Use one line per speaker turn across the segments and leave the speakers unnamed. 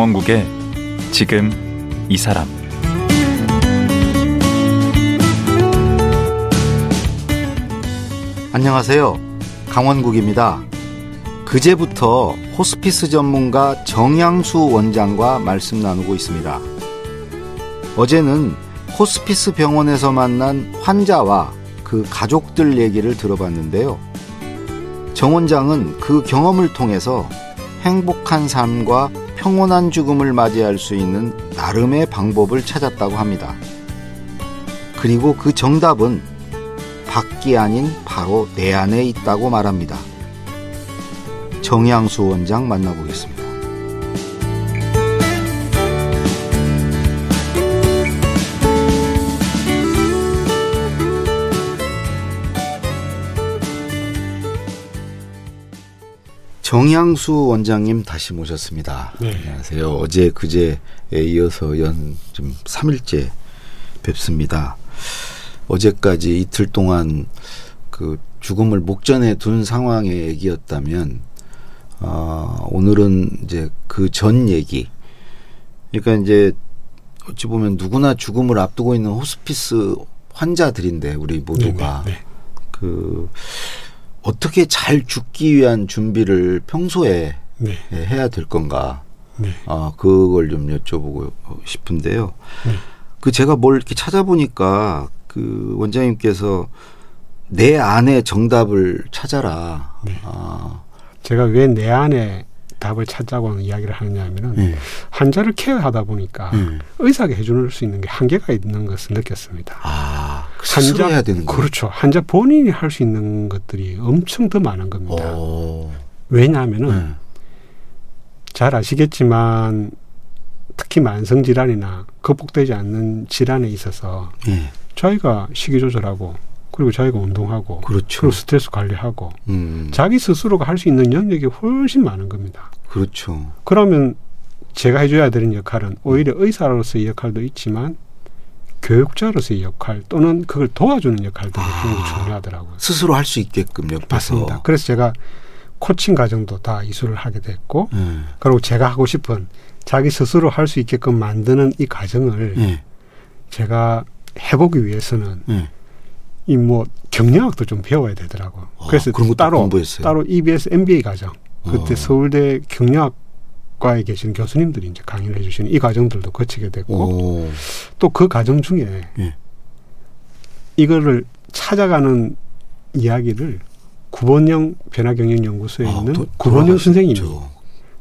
강원국의 지금 이 사람
안녕하세요. 강원국입니다. 그제부터 호스피스 전문가 정양수 원장과 말씀 나누고 있습니다. 어제는 호스피스 병원에서 만난 환자와 그 가족들 얘기를 들어봤는데요. 정 원장은 그 경험을 통해서 행복한 삶과 평온한 죽음을 맞이할 수 있는 나름의 방법을 찾았다고 합니다. 그리고 그 정답은 밖이 아닌 바로 내 안에 있다고 말합니다. 정양수 원장 만나보겠습니다. 정양수 원장님 다시 모셨습니다.
네.
안녕하세요. 어제 그제에 이어서 연좀 3일째 뵙습니다. 어제까지 이틀 동안 그 죽음을 목전에 둔 상황의 얘기였다면 어, 오늘은 이제 그 전 얘기. 그러니까 이제 어찌 보면 누구나 죽음을 앞두고 있는 호스피스 환자들인데 우리 모두가
네, 네, 네.
그 어떻게 잘 죽기 위한 준비를 평소에
네.
해야 될 건가?
네.
아, 그걸 좀 여쭤보고 싶은데요.
네.
그 제가 뭘 이렇게 찾아보니까 그 원장님께서 내 안에 정답을 찾아라.
네.
아,
제가 왜 내 안에 답을 찾자고 하는 이야기를 하느냐면은
네.
환자를 케어하다 보니까
네.
의사가 해줄 수 있는 게 한계가 있는 것을 느꼈습니다.
아, 스스로 해야 되는.
그렇죠. 환자 본인이 할 수 있는 것들이 엄청 더 많은 겁니다.
오.
왜냐하면은
네.
잘 아시겠지만 특히 만성 질환이나 극복되지 않는 질환에 있어서
예.
저희가 식이 조절하고 그리고 저희가 운동하고
그렇죠.
그리고 스트레스 관리하고
음,
자기 스스로가 할 수 있는 영역이 훨씬 많은 겁니다.
그렇죠.
그러면 제가 해줘야 되는 역할은 오히려 의사로서의 역할도 있지만 교육자로서의 역할 또는 그걸 도와주는 역할도
아.
중요하더라고요.
스스로 할 수 있게끔 옆에서.
맞습니다. 그래서 제가 코칭 과정도 다 이수를 하게 됐고
예.
그리고 제가 하고 싶은 자기 스스로 할 수 있게끔 만드는 이 과정을
예.
제가 해보기 위해서는
예.
이 뭐 경영학도 좀 배워야 되더라고요.
아,
그래서
그런
따로
공부했어요?
따로 EBS MBA 과정 그때
어.
서울대 경영학 과에 계신 교수님들이 이제 강의를 해주시는 이 과정들도 거치게 됐고
오.
또그 과정 중에
예.
이거를 찾아가는 이야기를 구본영 변화경영연구소에
아,
있는
도-
구본영
돌아가셨죠.
선생님이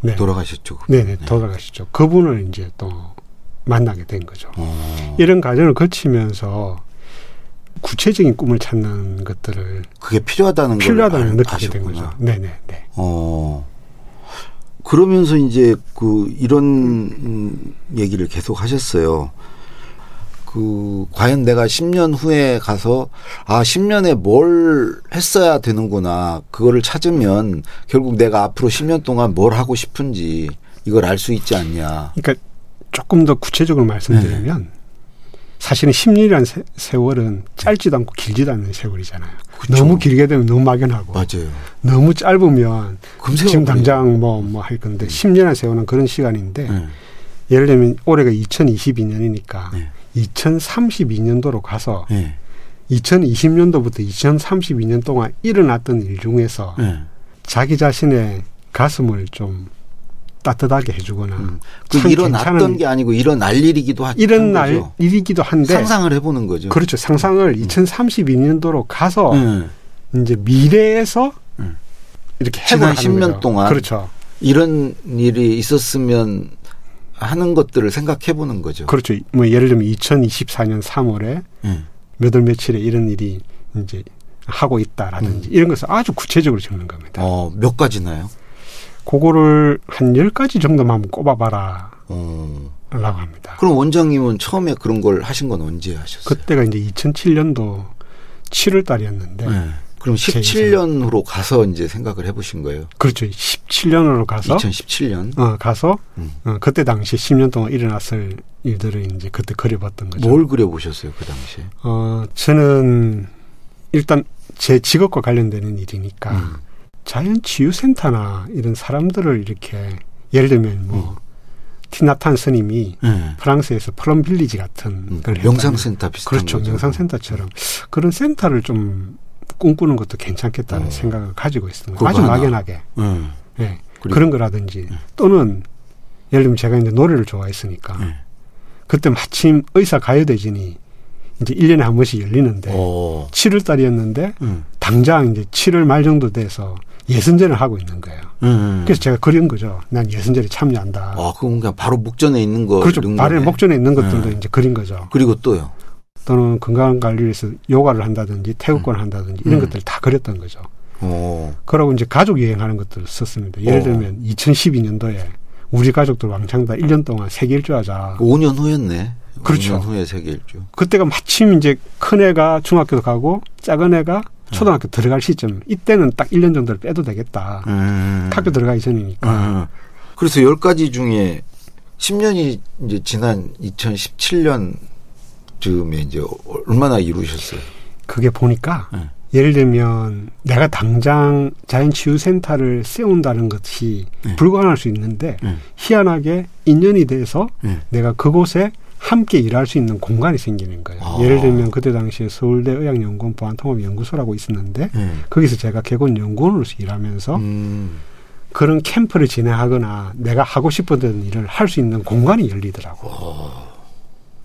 네.
돌아가셨죠.
네네 돌아가시죠. 그분을 이제 또 만나게 된 거죠.
어.
이런 과정을 거치면서 구체적인 꿈을 찾는 것들을
그게 필요하다는 걸
필요하다는
알-
느끼게 된. 거죠. 네네 네.
어. 그러면서 이제 그 이런 음, 얘기를 계속 하셨어요. 그 과연 내가 10년 후에 가서 아 10년에 뭘 했어야 되는구나 그거를 찾으면 결국 내가 앞으로 10년 동안 뭘 하고 싶은지 이걸 알 수 있지 않냐.
그러니까 조금 더 구체적으로 말씀드리면
네.
사실은 10년이라는 세, 세월은 짧지도 않고 길지도 않는 세월이잖아요.
그쵸.
너무 길게 되면 너무 막연하고
맞아요.
너무 짧으면 지금. 당장 뭐 뭐 할 건데 10년의 세월은 그런 시간인데
네.
예를 들면 올해가 2022년이니까
네.
2032년도로 가서
네.
2020년도부터 2032년 동안 일어났던 일 중에서
네.
자기 자신의 가슴을 좀 따뜻하게 해주거나
음.
그참
일어났던 게 아니고 일어날 일이기도 하,
이런 한날
거죠.
일이기도 한데
상상을 해보는 거죠.
그렇죠 상상을 2032년도로 가서
네.
이제 미래에서
음.
이렇게
지난
해고를 하는
10년
거죠.
동안
그렇죠
이런 일이 있었으면 하는 것들을 생각해 보는 거죠.
그렇죠 뭐 예를 들면 2024년 3월에
예.
몇월 며칠에 이런 일이 이제 하고 있다라든지 이런 것을 아주 구체적으로 적는 겁니다.
음. 어, 몇 가지나요?
그거를 한 10가지 정도만 한번 꼽아봐라
어.
라고 합니다.
그럼 원장님은 처음에 그런 걸 하신 건 언제 하셨어요?
그때가 이제 2007년도 7월 달이었는데
네. 그럼
제
17년으로 가서 이제 생각을 해보신 거예요?
그렇죠. 17년으로 가서
2017년.
어, 가서
음.
어, 그때 당시 10년 동안 일어났을 일들을 이제 그때 그려봤던 거죠.
뭘 그려보셨어요, 그 당시에?
어, 저는 일단 제 직업과 관련되는 일이니까
음.
자연 치유센터나 이런 사람들을 이렇게 예를 들면 뭐 티나탄 스님이
네.
프랑스에서 플럼 빌리지 같은
음,
걸
명상센터 비슷한
그렇죠.
거죠.
명상센터처럼 그런 센터를 좀 꿈꾸는 것도 괜찮겠다는
어.
생각을 가지고 거예요. 아주
하나.
막연하게.
네.
예.
그리고-
그런 거라든지 또는 예를 들면 제가 이제 노래를 좋아했으니까
네.
그때 마침 의사 가요대진이 이제 1년에 한 번씩 열리는데
어.
7월 달이었는데
음.
당장 이제 7월 말 정도 돼서 예선전을 하고 있는 거예요.
음.
그래서 제가 그린 거죠. 난 예선전에 참여한다.
아, 그건 그냥 바로 목전에 있는 거.
그렇죠. 발에. 목전에 있는 것들도
네.
이제 그린 거죠.
그리고 또요.
또는 건강 관리를 위해서 요가를 한다든지 태국권을 한다든지 이런
음.
것들을 다 그렸던 거죠.
어.
그러고 이제 가족 여행하는 것들을 썼습니다. 예를
어.
들면 2012년도에 우리 가족들 왕창 다 1년 동안 세계 일주 하자.
5년 후였네.
그렇죠.
5년 후에 세계 일주.
그때가 마침 이제 큰 애가 중학교 가고 작은 애가 초등학교 들어갈 시점. 이때는 딱 1년 정도를 빼도 되겠다.
음.
학교 들어가기 전이니까.
음. 그래서 10가지 중에 10년이 이제 지난 2017년 즈음에 이제 얼마나 이루셨어요?
그게 보니까
네.
예를 들면 내가 당장 자연 치유 센터를 세운다는 것이
네.
불가능할 수 있는데
네.
희한하게 인연이 돼서
네.
내가 그곳에 함께 일할 수 있는 공간이 생기는 거예요.
아.
예를 들면 그때 당시에 서울대 의학연구원 보안통합연구소라고 있었는데
네.
거기서 제가 개건 연구원으로서 일하면서
음.
그런 캠프를 진행하거나 내가 하고 싶었던 일을 할 수 있는 공간이 열리더라고.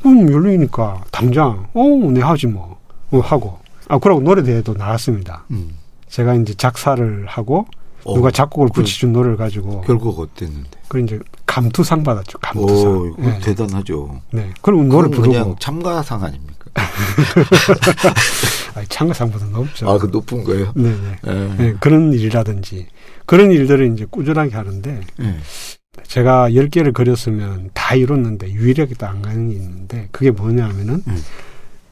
음, 열리니까 당장 어, 내 하지 뭐 어, 하고. 아, 그러고 노래대회도 나갔습니다.
음.
제가 이제 작사를 하고
어,
누가 작곡을
그-
붙여준 노래를 가지고
결국 어땠는데?
그 이제 감투상 받았죠. 감투상.
오,
네.
대단하죠.
네. 그리고 노래
그건
부르고
그냥 참가상 아닙니까?
아니, 참가상보다 높죠.
아, 그 높은 거예요?
네네.
예.
네, 그런 일이라든지 그런 일들을 이제 꾸준하게 하는데
예.
제가 10개를 그렸으면 다 이뤘는데 유일하게 또안 가는 게 있는데 그게 뭐냐면은
음.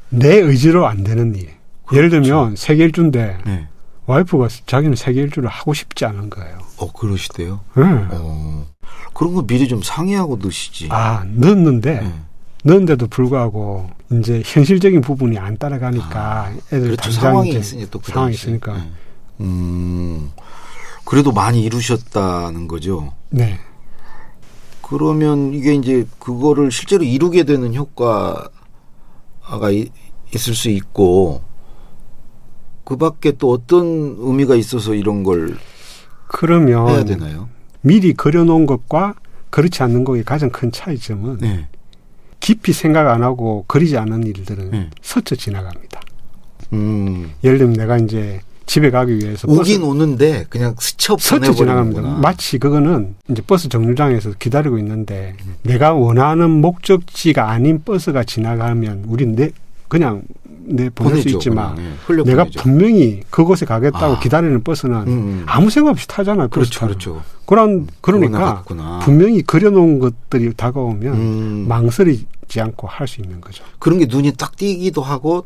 내 의지로 안 되는 일. 예를 들면 세계 일주인데
예.
와이프가 자기는 세계 일주를 하고 싶지 않은 거예요.
어, 그러시대요?
네.
어. 그런 거 미리 좀 상의하고 넣으시지.
아, 넣었는데
예.
넣은데도 불구하고 이제 현실적인 부분이 안 따라가니까 애들
그렇죠.
당장
상황이 있으니 또그
상황이. 있으니까
예. 음. 그래도 많이 이루셨다는 거죠.
네.
그러면 이게 이제 그거를 실제로 이루게 되는 효과가 이- 있을 수 있고 그 밖에 또 어떤 의미가 있어서 이런 걸
그러면
해야 되나요?
미리 그려놓은 것과 그렇지 않는 것의 가장 큰 차이점은
네.
깊이 생각 안 하고 그리지 않은 일들은
네.
스쳐 지나갑니다.
음.
예를 들면 내가 이제 집에 가기 위해서
오긴 오는데 그냥 스쳐
스쳐 지나갑니다. 마치 그거는 이제 버스 정류장에서 기다리고 있는데
음.
내가 원하는 목적지가 아닌 버스가 지나가면 우린 내 그냥 내 보낼 수
보내죠,
있지만
그냥. 예, 흘려
내가
보내죠.
분명히 그곳에 가겠다고
아.
기다리는 버스는
음, 음.
아무 생각 없이 타잖아요.
그렇죠. 그렇죠.
그런 그러니까
나갔구나.
분명히 그려놓은 것들이 다가오면
음.
망설이지 않고 할 수 있는 거죠.
그런 게 눈이 딱 띄기도 하고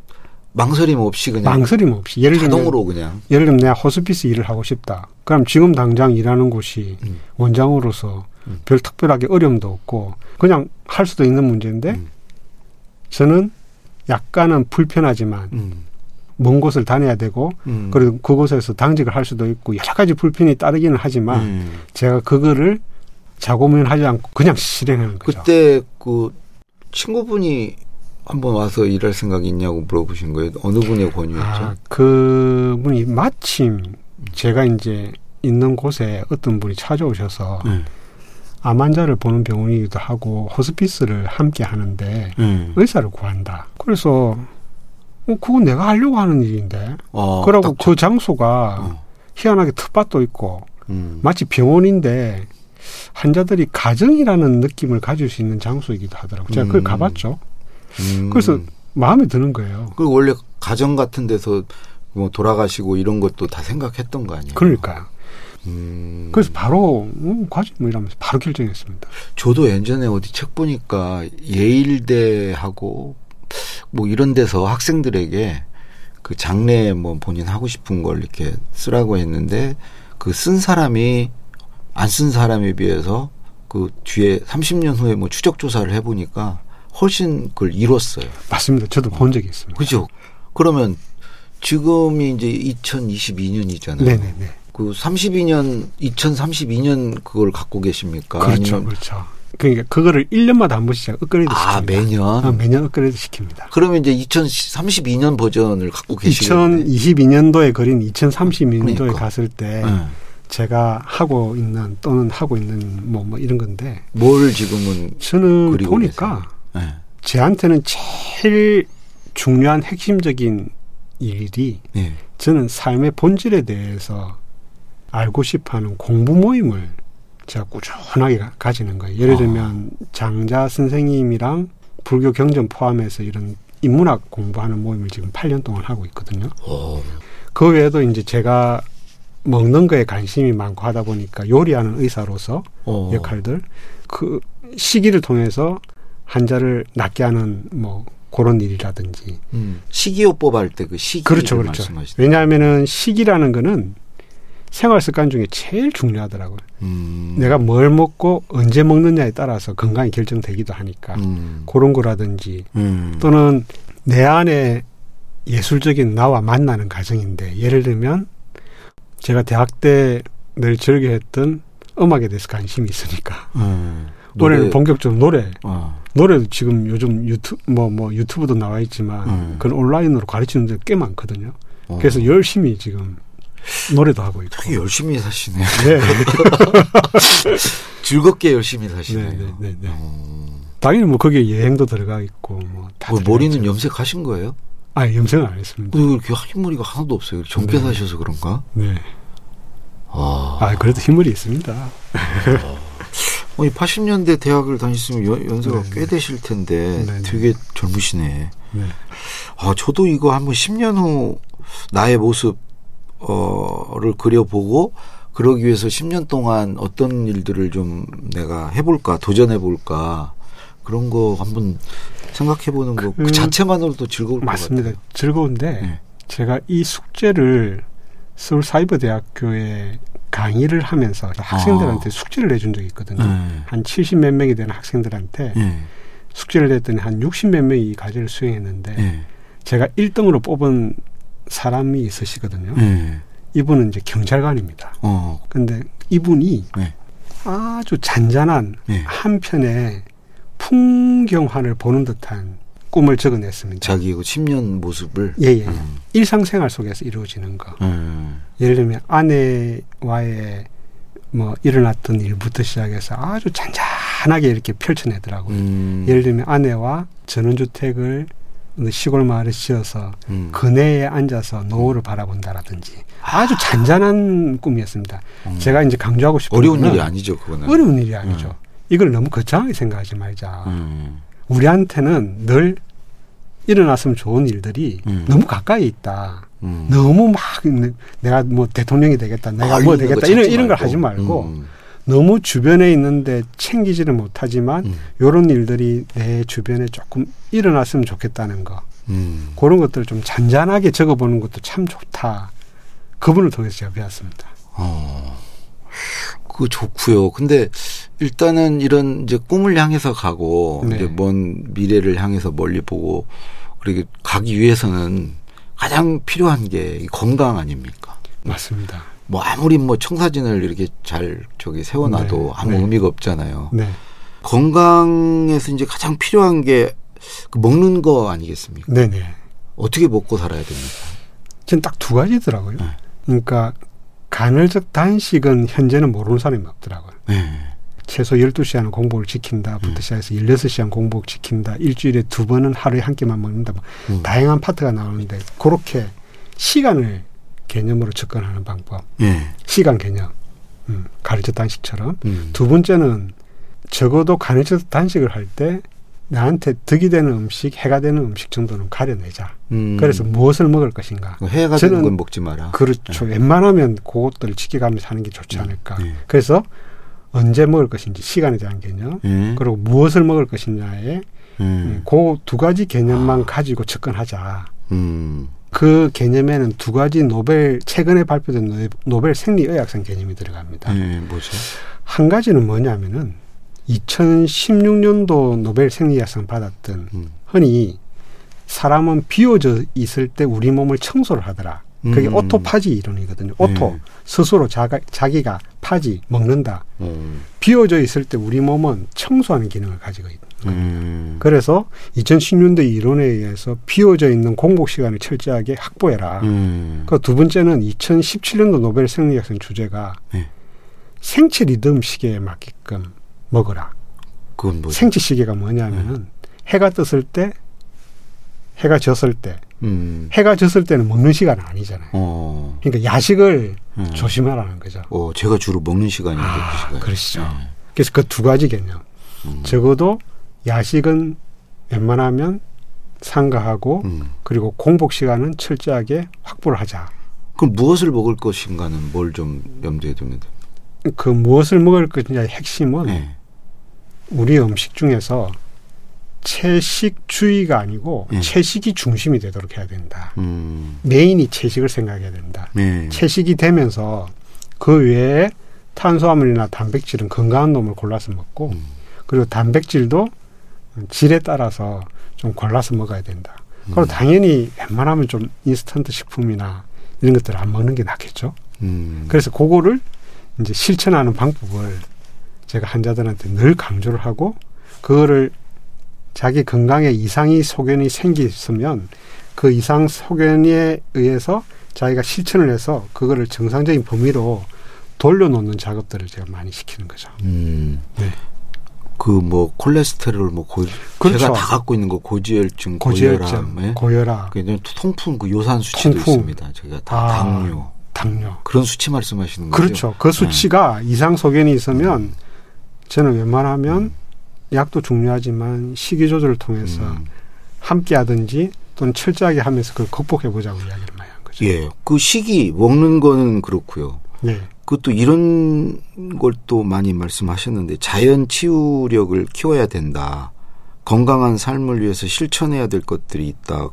망설임 없이 그냥
망설임 없이 예를 들면
자동으로 그냥
예를 들면 내가 호스피스 일을 하고 싶다. 그럼 지금 당장 일하는 곳이
음.
원장으로서
음.
별 특별하게 어려움도 없고 그냥 할 수도 있는 문제인데
음.
저는 약간은 불편하지만
음.
먼 곳을 다녀야 되고
음.
그리고 그곳에서 당직을 할 수도 있고 여러 가지 불편이 따르기는 하지만
음.
제가 그거를 자고민하지 않고 그냥 실행하는 거죠.
그때 그 친구분이 한번 와서 일할 생각이 있냐고 물어보신 거예요. 어느 분의 권유였죠?
아, 그 분이 마침 제가 이제 있는 곳에 어떤 분이 찾아오셔서
네.
암 환자를 보는 병원이기도 하고 호스피스를 함께 하는데
네.
의사를 구한다. 그래서 어, 그건 내가 하려고 하는 일인데.
어,
그러고 딱그 장소가
어.
희한하게 텃밭도 있고
음.
마치 병원인데 환자들이 가정이라는 느낌을 가질 수 있는 장소이기도 하더라고요. 제가 그걸
음.
가봤죠.
음.
그래서 마음에 드는 거예요.
그리고 원래 가정 같은 데서 뭐 돌아가시고 이런 것도 다 생각했던 거 아니에요?
그러니까요.
음.
그래서 바로 음, 과지 뭐 이러면서 바로 결정했습니다.
저도 예전에 어디 책 보니까 예일대하고 뭐 이런 데서 학생들에게 그 장래에 뭐 본인 하고 싶은 걸 이렇게 쓰라고 했는데 그 쓴 사람이 안 쓴 사람에 비해서 그 뒤에 30년 후에 뭐 추적 조사를 해보니까 훨씬 그걸 이뤘어요.
맞습니다. 저도 본 적이 있습니다.
그죠? 그러면 지금이 이제 2022년이잖아요.
네네네.
그 32년, 2032년 그걸 갖고 계십니까?
그렇죠,
아니면
그렇죠. 그러니까 그거를 1년마다 한 번씩 업그레이드 시킵니다.
아, 매년?
어, 매년 업그레이드 시킵니다.
그러면 이제 2032년 버전을 갖고 계시겠네.
2022년도에 그린 2032년도에
그러니까.
갔을 때
네.
제가 하고 있는 또는 하고 있는 뭐, 뭐 이런 건데
뭘 지금은
저는 보니까?
네.
제한테는 제일 중요한 핵심적인 일이
네.
저는 삶의 본질에 대해서 알고 싶어하는 공부 모임을 제가 꾸준하게 가- 가지는 거예요. 예를
아.
들면 장자 선생님이랑 불교 경전 포함해서 이런 인문학 공부하는 모임을 지금 8년 동안 하고 있거든요.
오.
그 외에도 이제 제가 먹는 거에 관심이 많고 하다 보니까 요리하는 의사로서
어.
역할들 그 시기를 통해서 환자를 낫게 하는 뭐 그런 일이라든지
음. 식이요법 할 때 그 시기
그렇죠 그렇죠
말씀하시죠.
왜냐하면은 식이라는 거는 생활 습관 중에 제일 중요하더라고요
음.
내가 뭘 먹고 언제 먹느냐에 따라서 건강이 결정되기도 하니까
음.
그런 거라든지
음.
또는 내 안에 예술적인 나와 만나는 과정인데 예를 들면 제가 대학 때 늘 즐겨했던 음악에 대해서 관심이 있으니까
음.
올해는 본격적으로 노래
어.
노래도 지금 요즘 유튜브 뭐 뭐 유튜브도 나와 있지만
음.
그건 온라인으로 가르치는 데꽤 많거든요.
어.
그래서 열심히 지금 노래도 하고 있고.
되게 열심히 사시네.
네.
즐겁게 열심히 사시네요.
네, 네, 네, 네.
어.
당연히 뭐 거기에 여행도 들어가 있고 뭐다
뭐 머리는 염색하신 거예요?
아 염색은 안 했습니다.
왜 이렇게 흰머리가 하나도 없어요? 정패
네.
사셔서 그런가?
네.
아.
아 그래도 흰머리 있습니다.
어, 이 80년대 대학을 다니시면 연, 연세가
네,
꽤
네.
되실 텐데
네, 네.
되게 젊으시네.
네.
아, 저도 이거 한번 10년 후 나의 모습, 어를 그려보고 그러기 위해서 10년 동안 어떤 일들을 좀 내가 해볼까, 도전해볼까 그런 거 한번 생각해보는 거그
그-
자체만으로도 즐거울
맞습니다.
것 같아요.
즐거운데
네.
제가 이 숙제를 서울 사이버 대학교에 강의를 하면서 학생들한테 숙제를 내준 적이 있거든요.
아. 네.
한 70 몇 명이 되는 학생들한테
네.
숙제를 냈더니 한 60 몇 명이 이 과제를 수행했는데
네.
제가 1등으로 뽑은 사람이 있으시거든요.
네.
이분은 이제 경찰관입니다.
어.
근데 이분이
네.
아주 잔잔한
네.
한편의 풍경환을 보는 듯한 꿈을 적어냈습니다.
자기 그 10년 모습을.
예, 예.
음.
일상생활 속에서 이루어지는 거.
음.
예를 들면 아내와의 뭐 일어났던 일부터 시작해서 아주 잔잔하게 이렇게 펼쳐내더라고요.
음.
예를 들면 아내와 전원주택을 시골 마을에 지어서
음.
그네에 앉아서 노을을 바라본다라든지 아주 잔잔한 꿈이었습니다.
음.
제가 이제 강조하고 싶은
어려운 일이 아니죠, 그거는.
어려운 일이 아니죠. 이걸 너무 거창하게 생각하지 말자.
음.
우리한테는 늘 일어났으면 좋은 일들이
음.
너무 가까이 있다.
음.
너무 막 내- 내가 뭐 대통령이 되겠다, 내가 뭐
알리는
되겠다
거
이런 이런 걸
말고.
하지 말고
음.
너무 주변에 있는데 챙기지를 못하지만
음.
이런 일들이 내 주변에 조금 일어났으면 좋겠다는 거
음.
그런 것들을 좀 잔잔하게 적어보는 것도 참 좋다. 그분을 통해서 제가 배웠습니다.
어. 그거 좋고요. 근데 일단은 이런 이제 꿈을 향해서 가고
네.
이제 먼 미래를 향해서 멀리 보고 그렇게 가기 위해서는 가장 필요한 게이 건강 아닙니까?
맞습니다.
뭐 아무리 뭐 청사진을 이렇게 잘 저기 세워놔도
네.
아무
네.
의미가 없잖아요.
네,
건강에서 이제 가장 필요한 게그 먹는 거 아니겠습니까?
네, 네.
어떻게 먹고 살아야 됩니까?
전 딱 두 가지더라고요.
네.
그러니까 간헐적 단식은 현재는 모르는 사람이 없더라고요.
네.
최소 12시간 공복을 지킨다부터
음.
시작해서 16시간 공복 지킨다. 일주일에 두 번은 하루에 한 끼만 먹는다. 뭐
음.
다양한 파트가 나오는데 그렇게 시간을 개념으로 접근하는 방법.
예.
시간 개념. 음, 가르쳐 단식처럼.
음.
두 번째는 적어도 간헐적 단식을 할 때 나한테 득이 되는 음식, 해가 되는 음식 정도는 가려내자.
음.
그래서 무엇을 먹을 것인가.
해가 되는 건 먹지 마라.
그렇죠. 웬만하면 그것들을 지켜가면서 하는 게 좋지 않을까.
네.
그래서 언제 먹을 것인지 시간에 대한 개념,
예.
그리고 무엇을 먹을 것이냐에
음.
그두 가지 개념만 가지고 접근하자.
음.
그 개념에는 두 가지 노벨 최근에 발표된 노- 노벨 생리의학상 개념이 들어갑니다.
예, 뭐죠?
한 가지는 뭐냐면은 2016년도 노벨 생리의학상 받았던
음.
흔히 사람은 비워져 있을 때 우리 몸을 청소를 하더라. 그게
음.
autophagy 이론이거든요. auto
네.
스스로 자가, 자기가 phagy 먹는다.
어.
비워져 있을 때 우리 몸은 청소하는 기능을 가지고 거예요.
음.
그래서 2010년대 이론에 의해서 비워져 있는 공복 시간을 철저하게 확보해라.
음.
그두 번째는 2017년도 노벨 생리학상 주제가
네.
생체 리듬 시계에 맞게끔 먹어라.
그건 뭐죠?
생체 시계가 뭐냐면은 해가 떴을 때, 해가 졌을 때,
음.
해가 졌을 때는 먹는 시간은 아니잖아요.
어.
그러니까 야식을
음.
조심하라는 거죠.
어, 제가 주로 먹는 시간인데
아,
그 시간.
그러시죠. 그래서 그 두 가지 개념.
음.
적어도 야식은 웬만하면 상가하고
음.
그리고 공복 시간은 철저하게 확보를 하자.
그럼 무엇을 먹을 것인가는 뭘 좀 염두에 두면 돼요?
그 무엇을 먹을 것이냐의 핵심은
네.
우리 음식 중에서 채식주의가 아니고
네.
채식이 중심이 되도록 해야 된다.
음.
메인이 채식을 생각해야 된다.
네.
채식이 되면서 그 외에 탄수화물이나 단백질은 건강한 놈을 골라서 먹고
음.
그리고 단백질도 질에 따라서 좀 골라서 먹어야 된다. 그리고
음.
당연히 웬만하면 좀 인스턴트 식품이나 이런 것들을 안 먹는 게 낫겠죠.
음.
그래서 그거를 이제 실천하는 방법을 제가 환자들한테 늘 강조를 하고 그거를 자기 건강에 이상이 소견이 생기면 그 이상 소견에 의해서 자기가 실천을 해서 그거를 정상적인 범위로 돌려놓는 작업들을 제가 많이 시키는 거죠.
음.
네.
그 뭐 콜레스테롤 뭐 고,
그렇죠.
제가 다 갖고 있는 거 고지혈증,
고지혈증,
고혈압, 예?
고혈압,
그냥 통풍 그 요산 수치도
통풍.
있습니다. 제가 다
아.
당뇨
당뇨.
그런 수치 말씀하시는 거죠?
그렇죠. 그 수치가 이상 소견이 있으면 저는 웬만하면 약도 중요하지만 식이 조절을 통해서
음.
함께 하든지 또는 철저하게 하면서 그걸 극복해 보자고 이야기를 많이 한 거죠.
예, 그 시기 먹는 거는 그렇고요.
네.
그것도 이런 걸 또 많이 말씀하셨는데 자연 치유력을 키워야 된다. 건강한 삶을 위해서 실천해야 될 것들이 있다.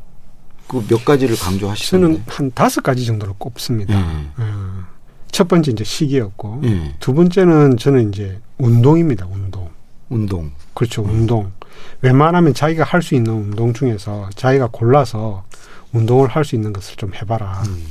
그 몇 가지를
저는
강조하시는데.
한 다섯 가지 정도로 꼽습니다.
예.
어, 첫 번째 이제 식이었고
예.
두 번째는 저는 이제 운동입니다. 운동.
운동.
그렇죠. 운동. 웬만하면 자기가 할 수 있는 운동 중에서 자기가 골라서 운동을 할 수 있는 것을 좀 해봐라.
음.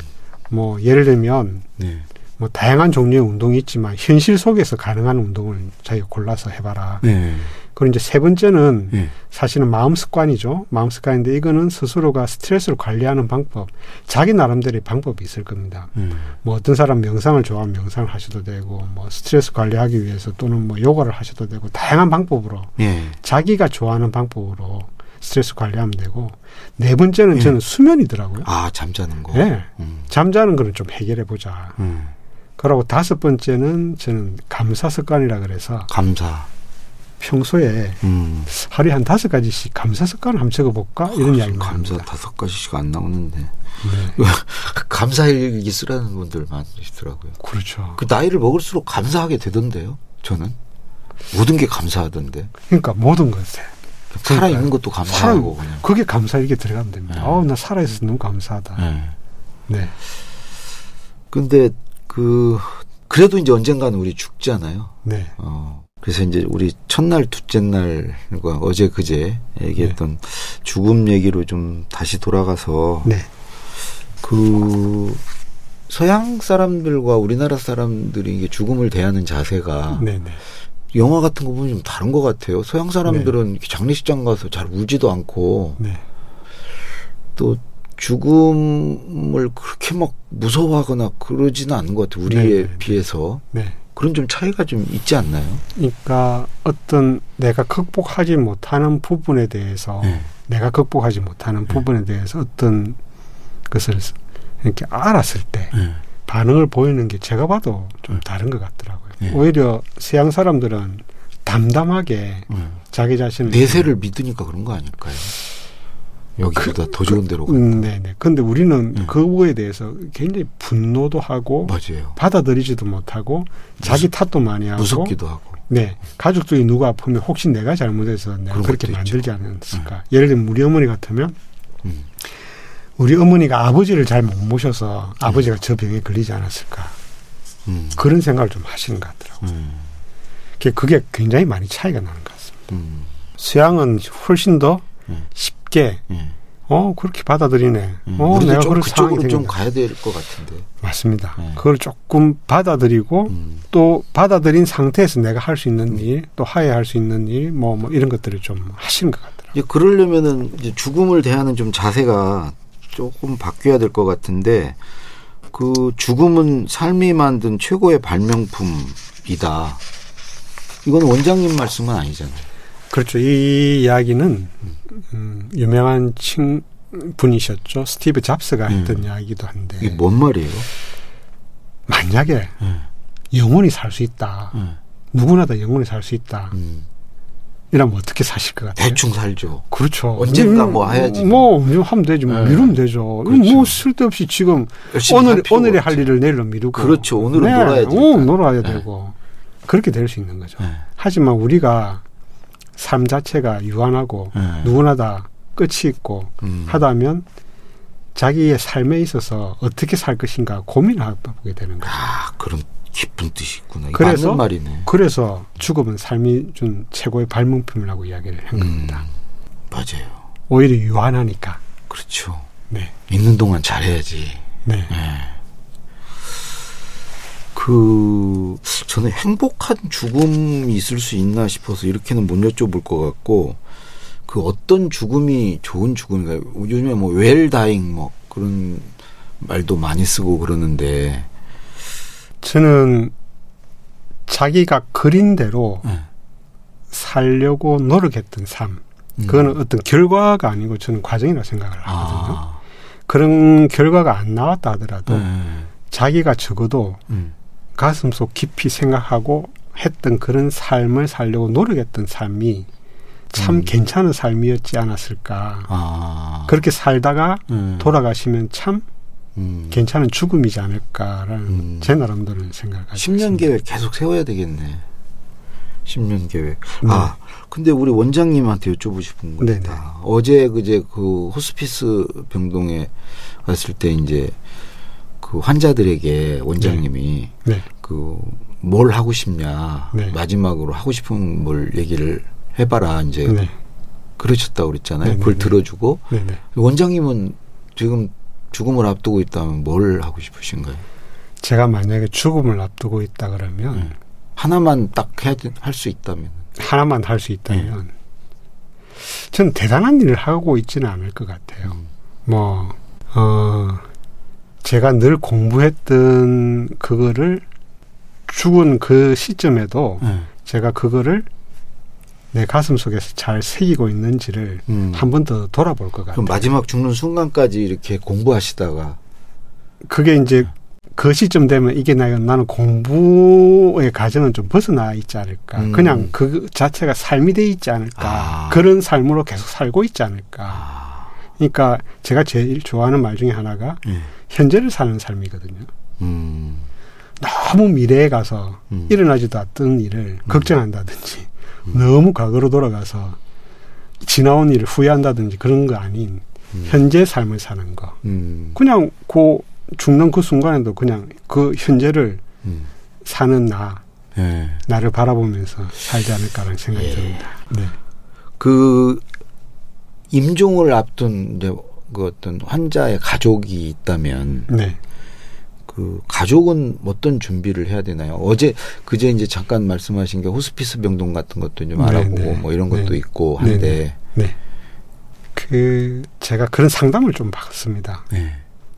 뭐 예를 들면
네.
뭐 다양한 종류의 운동이 있지만 현실 속에서 가능한 운동을 자기가 골라서 해봐라.
네.
그리고 이제 세 번째는
예.
사실은 마음 습관이죠. 마음 습관인데 이거는 스스로가 스트레스를 관리하는 방법, 자기 나름대로의 방법이 있을 겁니다.
음.
뭐 어떤 사람 명상을 좋아하면 명상을 하셔도 되고, 뭐 스트레스 관리하기 위해서 또는 뭐 요가를 하셔도 되고, 다양한 방법으로
예.
자기가 좋아하는 방법으로 스트레스 관리하면 되고, 네 번째는
예.
저는 수면이더라고요.
아, 잠자는 거.
네.
음.
잠자는 거는 좀 해결해 보자.
음.
그러고 다섯 번째는 저는 감사 습관이라 그래서
감사.
평소에
음.
하루에 한 다섯 가지씩 감사 습관을 한번 적어볼까 이런 이야기
감사. 다섯 가지씩 안 나오는데.
네.
감사 일기 쓰라는 분들 많으시더라고요.
그렇죠.
그 나이를 먹을수록 감사하게 되던데요. 저는 모든 게 감사하던데.
그러니까 모든 것에
살아 있는 것도 감사하고 그냥.
그게 감사 이렇게 들어가면 됩니다.
네.
어, 나 살아 있어서 너무 감사하다.
네.
네.
근데 그 그래도 이제 언젠가는 우리 죽잖아요.
네.
어. 그래서 이제 우리 첫날 둘째 날과 어제 그제 얘기했던 죽음 얘기로 좀 다시 돌아가서
네.
그 서양 사람들과 우리나라 사람들이 이게 죽음을 대하는 자세가
네. 네.
영화 같은 거 보면 좀 다른 것 같아요. 서양 사람들은 이렇게 장례식장 가서 잘 울지도 않고
네.
또 죽음을 그렇게 막 무서워하거나 그러지는 않은 것 같아요. 우리에
네, 네, 네.
비해서
네.
그런 좀 차이가 좀 있지 않나요?
그러니까 어떤 내가 극복하지 못하는 부분에 대해서
네.
내가 극복하지 못하는 부분에 대해서 어떤 것을 이렇게 알았을 때
네.
반응을 보이는 게 제가 봐도 좀 다른 것 같더라고요.
네.
오히려 서양 사람들은 담담하게
음.
자기 자신을
내세를 믿으니까 그런 거 아닐까요? 여기보다 더 좋은 데로 가.
음, 네네. 근데 우리는
음.
그거에 대해서 굉장히 분노도 하고
맞아요.
받아들이지도 못하고 자기 탓도 많이 하고
무섭기도 하고.
네 가족 중에 누가 아프면 혹시 내가 잘못해서 내가 그렇게 만들지 않았을까 예를 들면 우리 어머니 같으면
음.
우리 어머니가 아버지를 잘 못 모셔서 아버지가 저 병에 걸리지 않았을까
음.
그런 생각을 좀 하시는 것 같더라고요
음.
그게- 굉장히 많이 차이가 나는 것 같습니다
음.
수양은 훨씬 더
음.
쉽 게
예.
어 그렇게 받아들이네.
음,
어 내가
좀 그쪽으로 좀. 가야 될 것 같은데.
맞습니다.
네.
그걸 조금 받아들이고
음.
또 받아들인 상태에서 내가 할 수 있는 일, 또 하야할 수 있는 일, 뭐, 뭐 이런 것들을 좀 하시는 것 같더라고요.
이제 그러려면은 이제 죽음을 대하는 좀 자세가 조금 바뀌어야 될 것 같은데 그 죽음은 삶이 만든 최고의 발명품이다. 이건 원장님 말씀은 아니잖아요.
그렇죠. 이 이야기는 음, 유명한 친 분이셨죠. 스티브 잡스가 했던 이야기도 한데
이게 뭔 말이에요?
만약에
음.
영원히 살 수 있다.
음.
누구나 다 영원히 살 수 있다.
음.
이러면 어떻게 사실 것 같아요?
대충 살죠.
그렇죠.
언젠가
음,
뭐 해야지.
뭐, 뭐 하면 되지. 뭐
네.
미루면 되죠.
그렇죠.
뭐 쓸데없이 지금 오늘 오늘의. 할 일을 내일로 미루고.
그렇죠. 오늘은 놀아야 되니까.
오, 놀아야
네.
되고. 그렇게 될 수 있는 거죠.
네.
하지만 우리가 삶 자체가 유한하고
네.
누구나 다 끝이 있고
음.
하다면 자기의 삶에 있어서 어떻게 살 것인가 고민을 해보게 되는 거예요.
아 그런 깊은 뜻이 있구나.
그래서
말이네.
그래서 죽음은 삶이 준 최고의 발명품이라고 이야기를 한 겁니다.
음. 맞아요.
오히려 유한하니까.
그렇죠.
네.
있는 동안 잘해야지.
네.
예. 그 저는 행복한 죽음이 있을 수 있나 싶어서 이렇게는 못 여쭤볼 것 같고 그 어떤 죽음이 좋은 죽음인가요? 요즘에 뭐 웰다잉 뭐 그런 말도 많이 쓰고 그러는데
저는 자기가 그린 대로
예.
살려고 노력했던 삶.
음.
그거는 어떤 결과가 아니고 저는 과정이라고 생각을 하거든요.
아,
그런 결과가 안 나왔다 하더라도
예.
자기가 적어도
음.
가슴속 깊이 생각하고 했던 그런 삶을 살려고 노력했던 삶이 참
음.
괜찮은 삶이었지 않았을까.
아
그렇게 살다가
음.
돌아가시면 참
음.
괜찮은 죽음이지 않을까라는
음.
제 나름대로는 생각을 가지고
10년
있습니다.
계획 계속 세워야 되겠네. 10년 계획.
네.
아, 근데 우리 원장님한테 여쭤보고 싶은 거
네네.
있다. 어제 그제 그 호스피스 병동에 갔을 때 이제 그 환자들에게 원장님이
네.
그뭘 하고 싶냐
네.
마지막으로 하고 싶은 뭘 얘기를 해봐라 이제
네.
그러셨다고 그랬잖아요.
네네네.
그걸 들어주고
네. 네.
원장님은 지금 죽음을 앞두고 있다면 뭘 하고 싶으신가요?
제가 만약에 죽음을 앞두고 있다 그러면
네. 하나만 딱 할 수 있다면
하나만 할 수 있다면
네.
전 대단한 일을 하고 있지는 않을 것 같아요.
음.
뭐, 어, 제가 늘 공부했던 그거를 죽은 그 시점에도
네.
제가 그거를 내 가슴 속에서 잘 새기고 있는지를
음.
한번 더 돌아볼 것 같아요.
그럼 마지막 죽는 순간까지 이렇게 공부하시다가
그게 이제 그 시점 되면 이게 나가 나는 공부의 과정은 좀 벗어나 있지 않을까.
음.
그냥 그 자체가 삶이 돼 있지 않을까.
아.
그런 삶으로 계속 살고 있지 않을까.
아,
그러니까 제가 제일 좋아하는 말 중에 하나가
예.
현재를 사는 삶이거든요.
음,
너무 미래에 가서
음.
일어나지도 않던 일을 걱정한다든지 너무 과거로 돌아가서 지나온 일을 후회한다든지 그런 거 아닌
음.
현재 삶을 사는 거.
음,
그냥 그 죽는 그 순간에도 그냥 그 현재를
음.
사는 나
예.
나를 바라보면서 살지 않을까라는 생각이
예.
듭니다. 네.
그 임종을 앞둔 이제 그 어떤 환자의 가족이 있다면
네.
그 가족은 어떤 준비를 해야 되나요? 어제 그제 이제 잠깐 말씀하신 게 호스피스 병동 같은 것도 좀
네,
알아보고
네.
뭐 이런 것도
네.
있고
네,
한데
네. 그 제가 그런 상담을 좀 받습니다.
예.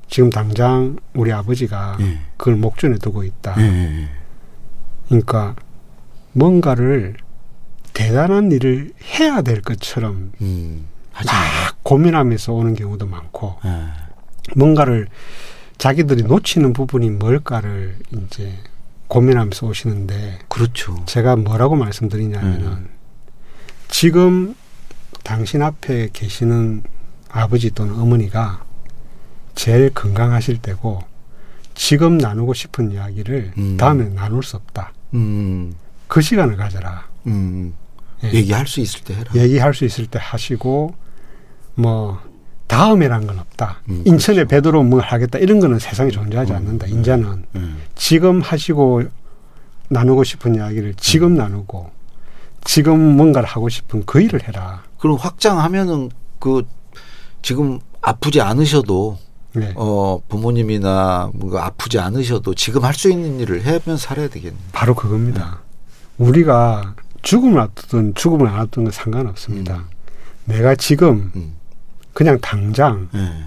지금 당장 우리 아버지가
예.
그걸 목전에 두고 있다.
예, 예.
그러니까 뭔가를 대단한 일을 해야 될 것처럼
음, 하지 마라.
고민하면서 오는 경우도 많고
예.
뭔가를 자기들이 놓치는 부분이 뭘까를 이제 고민하면서 오시는데
그렇죠.
제가 뭐라고 말씀드리냐면은
음.
지금 당신 앞에 계시는 아버지 또는 어머니가 제일 건강하실 때고 지금 나누고 싶은 이야기를
음.
다음에 나눌 수 없다.
음,
그 시간을 가져라.
음,
예.
얘기할 수 있을 때 해라.
얘기할 수 있을 때 하시고 뭐 다음에란 건 없다.
음,
인천에
그렇죠.
배도로 뭘 하겠다 이런 거는 세상에 존재하지
음,
않는다.
음.
이제는
음,
지금 하시고 나누고 싶은 이야기를 지금
음.
나누고 지금 뭔가를 하고 싶은 그 일을 해라.
그럼 확장하면은 그 지금 아프지 않으셔도
네.
어 부모님이나 뭔가 아프지 않으셔도 지금 할 수 있는 일을 해면 살아야 되겠네요.
바로 그겁니다. 우리가 죽음을 앞두든 죽음을 안 앞두든 상관없습니다. 내가 지금
음.
그냥 당장
네.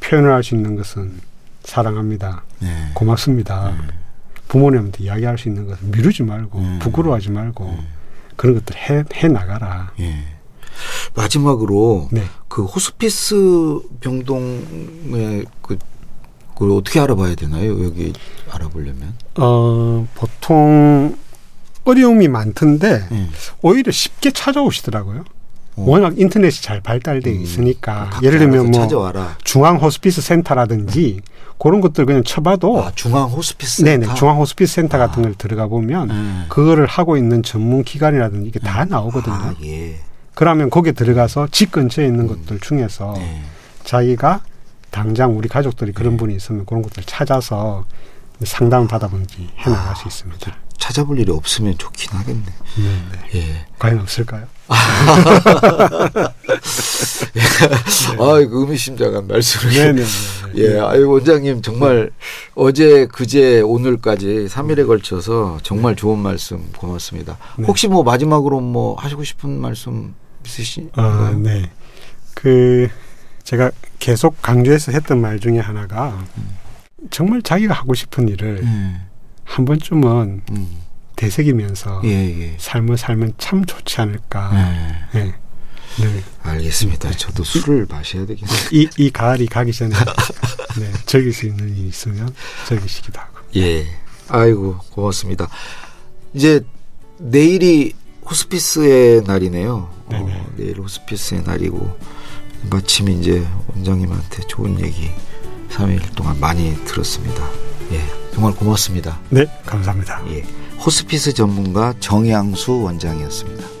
표현을 할 수 있는 것은 사랑합니다.
네.
고맙습니다. 부모님한테 이야기할 수 있는 것은 미루지 말고
음.
부끄러워하지 말고 그런 것들 해, 해 나가라.
예. 마지막으로
네.
그 호스피스 병동의 그 그걸 어떻게 알아봐야 되나요? 여기 알아보려면.
어, 보통 어려움이 많던데
예.
오히려 쉽게 찾아오시더라고요.
어.
워낙 인터넷이 잘 발달돼
음,
있으니까
각자
예를 들면 뭐
찾아와라.
중앙 호스피스 센터라든지 그런 것들 그냥 쳐봐도
아, 중앙 호스피스.
네네
센터?
중앙 호스피스 센터
아.
같은 걸 들어가 보면
네.
그거를 하고 있는 전문 기관이라든지 이게 다 나오거든요.
아, 예.
그러면 거기에 들어가서 집 근처에 있는 것들 중에서
네.
자기가 당장 우리 가족들이 그런 분이 있으면 그런 것들 찾아서 상담을 받아보는지 해나갈 수 있습니다.
찾아볼 일이 없으면 좋긴 하겠네.
네, 네.
예.
과연 없을까요?
아, 이거 의미심장한 말씀을.
네네.
예, 아유 원장님 정말 어제 그제 오늘까지 3일에 걸쳐서 정말 좋은 말씀 고맙습니다.
네.
혹시 뭐 마지막으로 뭐 하시고 싶은 말씀 있으신가요?
아, 네. 그 제가 계속 강조해서 했던 말 중에 하나가 정말 자기가 하고 싶은 일을
음,
한 번쯤은
음,
되새기면서
예, 예.
삶을 살면 참 좋지 않을까.
예.
네. 네.
알겠습니다. 저도 술을 마셔야 되겠네요.
이, 이 가을이 가기 전에 네, 즐길 수 있는 일이 있으면 즐기시기도 하고.
예. 아이고 고맙습니다. 이제 내일이 호스피스의 날이네요. 어, 내일 호스피스의 날이고 마침 이제 원장님한테 좋은 얘기 3일 동안 많이 들었습니다. 예. 정말 고맙습니다.
네, 감사합니다.
예. 호스피스 전문가 정양수 원장이었습니다.